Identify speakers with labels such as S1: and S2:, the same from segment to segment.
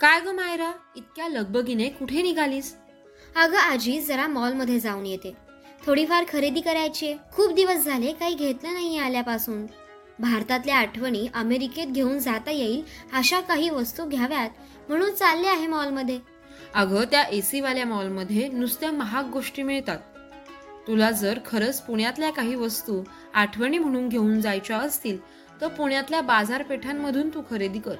S1: काय ग मायरा? इतक्या लगबगीने कुठे निघालीस?
S2: अगं आजी जरा मॉलमध्ये जाऊन येते. थोडीफार खरेदी करायची. खूप दिवस झाले काही घेतलं नाही आल्यापासून. भारतातल्या आठवणी अमेरिकेत घेऊन जाता येईल अशा काही वस्तू घ्याव्यात. म्हणून चालले आहे मॉलमध्ये.
S1: अगं त्या एसी वाल्या मॉलमध्ये नुसत्या महाग गोष्टी मिळतात. तुला जर खरंच पुण्यातल्या काही वस्तू आठवणी म्हणून घेऊन जायच्या असतील तर पुण्यातल्या बाजारपेठांमधून तू खरेदी कर.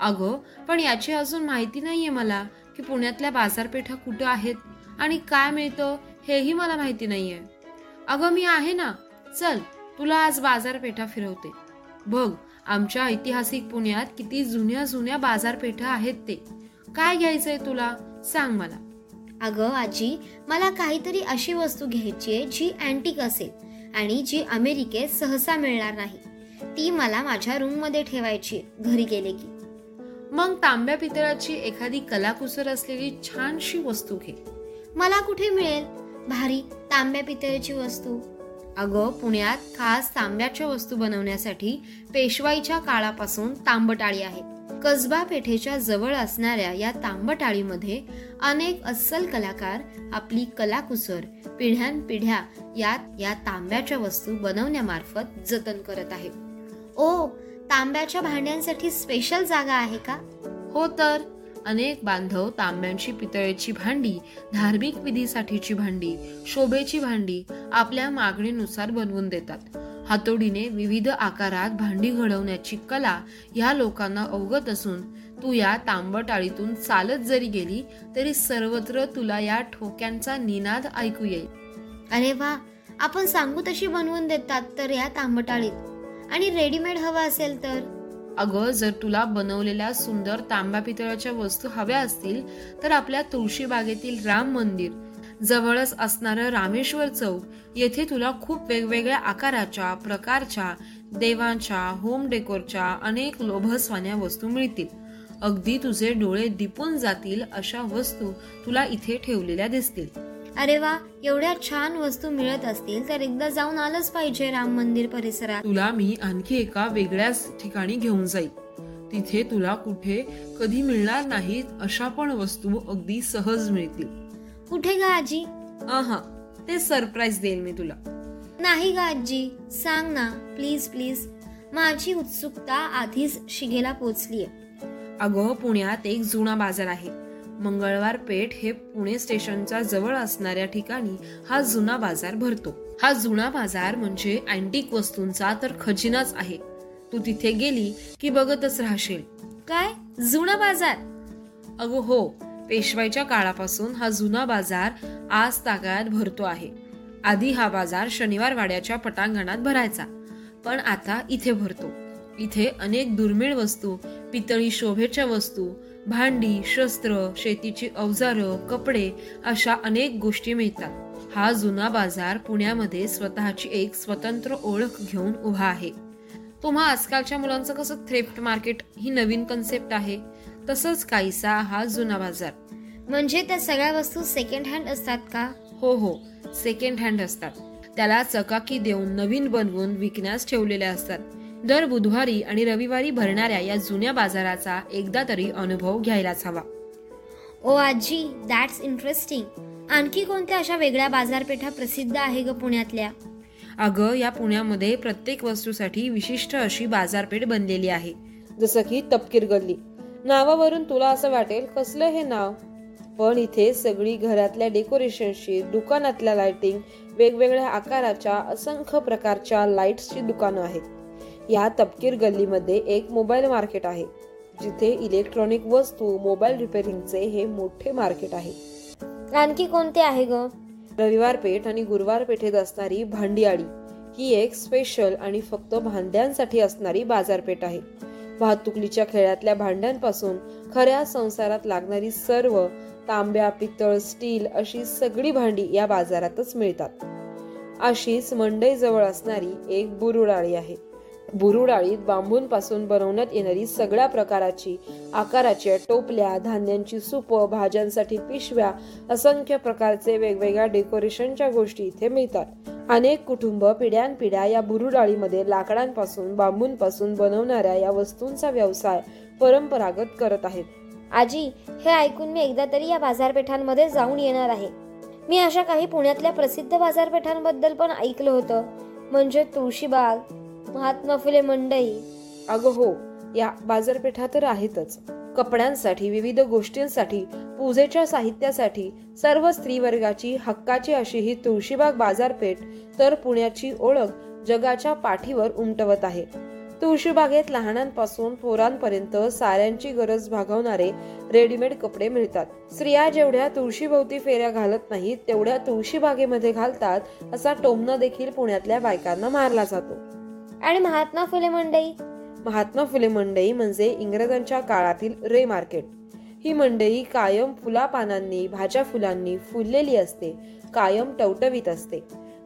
S1: अगं पण याची अजून माहिती नाहीये मला की पुण्यातल्या बाजारपेठा कुठं आहेत आणि काय मिळतं हेही मला माहिती नाहीये. अगं मी आहे ना. चल तुला आज बाजारपेठा फिरवते. बघ आमच्या ऐतिहासिक पुण्यात किती जुन्या जुन्या बाजारपेठा आहेत ते. काय घ्यायचंय तुला? सांग मला.
S2: अगं आजी मला काहीतरी अशी वस्तू घ्यायची आहे जी अँटिक असेल आणि जी अमेरिकेत सहसा मिळणार नाही. ती मला माझ्या रूममध्ये ठेवायची आहे, घरी गेले की.
S1: मग तांब्या पितळाची एखादी कलाकुसर असलेली छानशी वस्तू घे.
S2: मला कुठे मिळेल? भारी तांब्या पितळेची वस्तू. अगं पुण्यात खास तांब्याच्या वस्तू बनवण्यासाठी पेशवाईच्या काळापासून तांबटाळी आहे कसबा पेठेच्या जवळ असणाऱ्या या तांबटाळीमध्ये अनेक अस्सल कलाकार आपली कलाकुसर पिढ्यानपिढ्या यात या तांब्याच्या वस्तू बनवण्यामार्फत जतन करत आहे ओ तांब्याच्या भांड्यांसाठी स्पेशल जागा आहे का?
S1: हो तर. अनेक बांधव तांब्यांची पितळेची भांडी धार्मिक विधीसाठीची भांडी शोभेची भांडी आपल्या मागणीनुसार बनवून देतात. हातोडीने विविध आकारात भांडी घडवण्याची कला या लोकांना अवगत असून तू या तांबटाळीतून चालत जरी गेली तरी सर्वत्र तुला या ठोक्यांचा निनाद ऐकू येईल.
S2: अरे वा आपण सांगू तशी बनवून देतात तर या तांबटाळीत. आणि रेडीमेड हवा असेल तर?
S1: अगं जर तुला बनवलेल्या सुंदर तांब्या पितळाच्या वस्तू हव्या असतील तर आपल्या तुळशी बागेतील राम मंदिर जवळच असणारं रामेश्वर चौक येथे तुला खूप वेगवेगळ्या आकाराच्या प्रकारच्या देवांच्या होम डेकोरच्या अनेक लोभसवान्या वस्तू मिळतील. अगदी तुझे डोळे दिपून जातील अशा वस्तू तुला इथे ठेवलेल्या दिसतील.
S2: अरे वा एवढ्या छान वस्तू मिळत असतील तर एकदा जाऊन आलंच पाहिजे राम मंदिर परिसरात.
S1: तुला मी आणखी एका वेगळ्याच ठिकाणी घेऊन जाईल तिथे तुला कुठे कधी मिळणार नाहीत अशा पण वस्तू अगदी सहज मिळतील.
S2: कुठे गा आजी?
S1: हा ते सरप्राईज देईल मी तुला.
S2: नाही गा आजी सांग ना प्लीज प्लीज. माझी उत्सुकता आधीच शिगेला पोचलीये.
S1: अगं पुण्यात एक जुना बाजार आहे. मंगळवार पेठ हे पुणे स्टेशनच्या जवळ असणाऱ्या ठिकाणी हा जुना बाजार भरतो. हा जुना बाजार म्हणजे अँटिक वस्तूंचा तर खजिनाच आहे. तू तिथे गेली की बघतच राहशील.
S2: काय? जुना बाजार?
S1: अगो हो पेशवाईच्या काळापासून हा जुना बाजार आज तागायत भरतो आहे. आधी हा बाजार शनिवार वाड्याच्या पटांगणात भरायचा पण आता इथे भरतो. इथे अनेक दुर्मिळ वस्तू पितळी शोभेच्या वस्तू भांडी शस्त्र शेतीची अवजारं कपडे अशा अनेक गोष्टी मिळतात. हा जुना बाजार पुण्यामध्ये स्वतःची एक स्वतंत्र ओळख घेऊन उभा आहे. तुम्हा आजकालच्या मुलांचं कसं थ्रिफ्ट मार्केट ही नवीन कन्सेप्ट आहे? तसंच काहीसा हा जुना बाजार.
S2: म्हणजे त्या सगळ्या वस्तू सेकंड हँड असतात का?
S1: हो हो. सेकंड हँड असतात. त्याला चकाकी देऊन नवीन बनवून विकण्यास ठेवलेल्या असतात. दर बुधवारी आणि रविवारी भरणाऱ्या या जुन्या बाजाराचा एकदा तरी अनुभव घ्यायलाच हवा.
S2: ओ आजी दॅट्स इंटरेस्टिंग आणखी कोणत्या अशा वेगळ्या बाजारपेठा प्रसिद्ध आहे ग पुण्यातल्या?
S1: अगं या पुण्यामध्ये प्रत्येक वस्तूसाठी विशिष्ट अशी बाजारपेठ बनलेली आहे जसं की तपकीर गल्ली. नावावरून तुला असं वाटेल कसलं हे नाव? पण इथे सगळी घरातल्या डेकोरेशनची दुकानातल्या लाइटिंग वेगवेगळ्या आकाराच्या असंख्य प्रकारच्या लाईट्सची दुकानं आहेत. या तपकीर गल्लीमध्ये एक मोबाईल मार्केट आहे जिथे इलेक्ट्रॉनिक वस्तू मोबाईल रिपेअरिंगचे हे मोठे मार्केट आहे.
S2: आणखी कोणते आहे ग?
S1: रविवार पेठ आणि गुरुवार पेठेत असणारी भांडियाळी ही एक स्पेशल आणि फक्त भांड्यांसाठी असणारी बाजारपेठ आहे. वाहतुकीच्या खेळातल्या भांड्यांपासून खऱ्या संसारात लागणारी सर्व तांब्या पितळ स्टील अशी सगळी भांडी या बाजारातच मिळतात. अशीच मंडई जवळ असणारी एक बुरुडाळी आहे. बुरुडाळीत बांबूंपासून बनवण्यात येणारी सगळ्या प्रकाराची आकाराच्या टोपल्या धान्यांची सुप भाज्यांसाठी पिशव्या असंख्य प्रकारचे वेगवेगळ्या डेकोरेशनच्या गोष्टी इथे मिळतात. अनेक कुटुंब पिढ्यानपिढ्या या बुरुडाळीमध्ये लाकडांपासून बांबूंपासून बनवणाऱ्या या वस्तूंचा व्यवसाय परंपरागत करत आहेत.
S3: आजी हे ऐकून मी एकदा तरी या बाजारपेठांमध्ये जाऊन येणार आहे. मी अशा काही पुण्यातल्या प्रसिद्ध बाजारपेठांबद्दल पण ऐकलं होतं. म्हणजे तुळशीबाग महात्मा फुले मंडई.
S1: अगं हो या बाजारपेठा तर आहेतच. कपड्यांसाठी विविध गोष्टींसाठी पूजेच्या साहित्यासाठी सर्व स्त्री वर्गाची हक्काची अशी ही तुळशीबाग बाजारपेठ तर पुण्याची ओळख जगाच्या पाठीवर उमटवत आहे. तुळशीबागेत लहानांपासून पोरांपर्यंत साऱ्यांची गरज भागवणारे रेडीमेड कपडे मिळतात. स्त्रिया जेवढ्या तुळशीभोवती फेऱ्या घालत नाहीत तेवढ्या तुळशीबागेमध्ये घालतात असा टोमणा देखील पुण्यातल्या बायकांना मारला जातो.
S3: आणि महात्मा फुले मंडई.
S1: महात्मा फुले मंडई म्हणजे इंग्रजांच्या काळातील रे मार्केट. ही मंडई कायम फुला पानांनी भाज्या फुलांनी फुललेली असते कायम टवटवीत असते.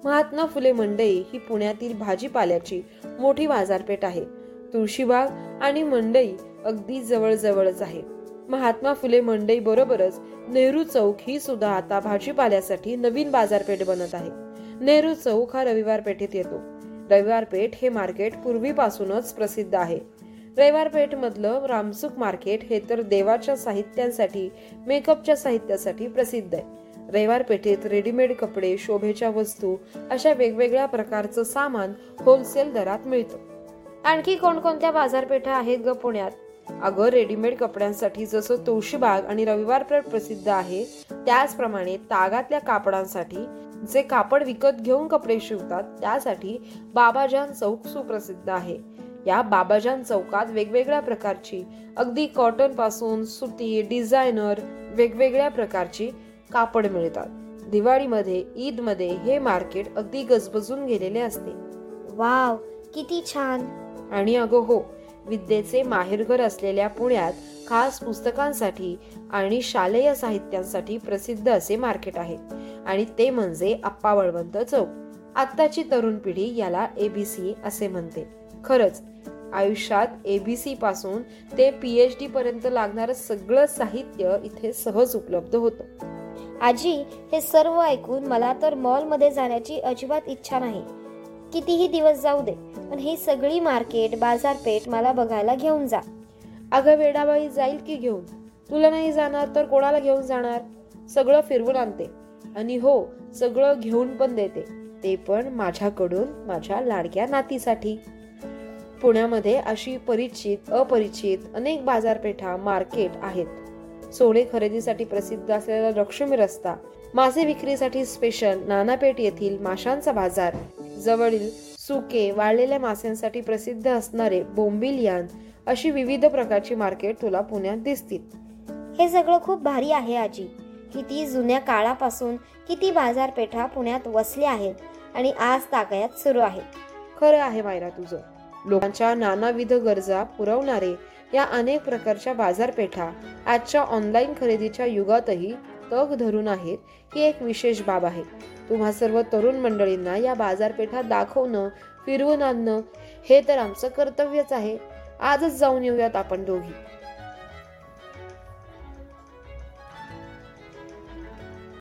S1: महात्मा फुले मंडई ही पुण्यातील भाजीपाल्याची मोठी बाजारपेठ आहे. तुळशीबाग आणि मंडई अगदी जवळजवळच आहे. महात्मा फुले मंडई बरोबरच नेहरू चौक ही सुद्धा आता भाजीपाल्यासाठी नवीन बाजारपेठ बनत आहे. नेहरू चौक हा रविवार पेठेत येतो. रविवार पेठ हे मार्केट पूर्वीपासूनच प्रसिद्ध आहे. रविवार पेठ मधलं रामसुख मार्केट हे तर देवाच्या साहित्यांसाठी मेकअपच्या साहित्यासाठी प्रसिद्ध आहे. रविवार पेठेत रेडीमेड कपडे शोभेच्या वस्तू अशा वेगवेगळ्या प्रकारचं सामान होलसेल दरात मिळतं.
S3: आणखी कोणकोणत्या बाजारपेठा आहेत ग पुण्यात?
S1: अगं रेडीमेड कपड्यांसाठी जसं तुळशीबाग आणि रविवार पेठ प्रसिद्ध आहे त्याचप्रमाणे तागातल्या कापडांसाठी जे कापड विकत घेऊन कपडे शिवतात त्यासाठी बाबाजान चौक सुप्रसिद्ध आहे. या बाबाजान चौकात वेगवेगळ्या प्रकारची अगदी कॉटनपासून सुती डिझायनर वेगवेगळ्या प्रकारची कापड मिळतात. दिवाळीमध्ये ईदमध्ये हे मार्केट अगदी गजबजून गेलेले असते.
S3: वाव किती छान!
S1: आणि अगं हो विद्येचे माहेरघर असलेल्या पुण्यात खास पुस्तकांसाठी आणि शालेय साहित्यांसाठी प्रसिद्ध असे मार्केट आहे. आणि ते म्हणजे आप्पा बळवंत चौक. आत्ताची तरुण पिढी याला एबीसी असे म्हणते. खरंच आयुष्यात एबीसी पासून ते पीएच डी पर्यंत लागणारं सगळं साहित्य इथे सहज उपलब्ध होतं.
S3: आजी हे सर्व ऐकून मला तर मॉलमध्ये जाण्याची अजिबात इच्छा नाही. कितीही दिवस जाऊ दे पण ही सगळी मार्केट बाजारपेठ मला बघायला घेऊन जा.
S1: अगं वेडाबाई जाईल की घेऊन? तुला नाही जाणार तर कोणाला घेऊन जाणार? सगळं फिरवून आणते. आणि हो सगळं घेऊन पण देते. ते पण माझ्याकडून माझ्या लाडक्या नातीसाठी. पुण्यामध्ये अशी परिचित अपरिचित अनेक बाजारपेठा मार्केट आहेत. सोने खरेदीसाठी प्रसिद्ध असलेला लक्ष्मी रस्ता मासे विक्रीसाठी स्पेशल नानापेठ येथील माशांचा बाजार जवळील सुके वाळलेल्या माशांसाठी प्रसिद्ध असणारे बोंबिलियान अशी विविध प्रकारची मार्केट तुला पुण्यात दिसतील.
S3: हे सगळं खूप भारी आहे आजी. किती जुन्या काळापासून किती बाजारपेठा पुण्यात वसल्या आहेत आणि आज ताकयात सुरू आहेत
S1: खरं आहे मायरा तुझं. लोकांच्या नानाविध गरजा पुरवणारे या अनेक प्रकारच्या बाजारपेठा आजच्या ऑनलाईन खरेदीच्या युगातही तग धरून आहेत ही एक विशेष बाब आहे. तुम्हा सर्व तरुण मंडळींना या बाजारपेठा दाखवणं फिरवून आणणं हे तर आमचं कर्तव्यच आहे. आजच जाऊन येऊयात आपण दोघी.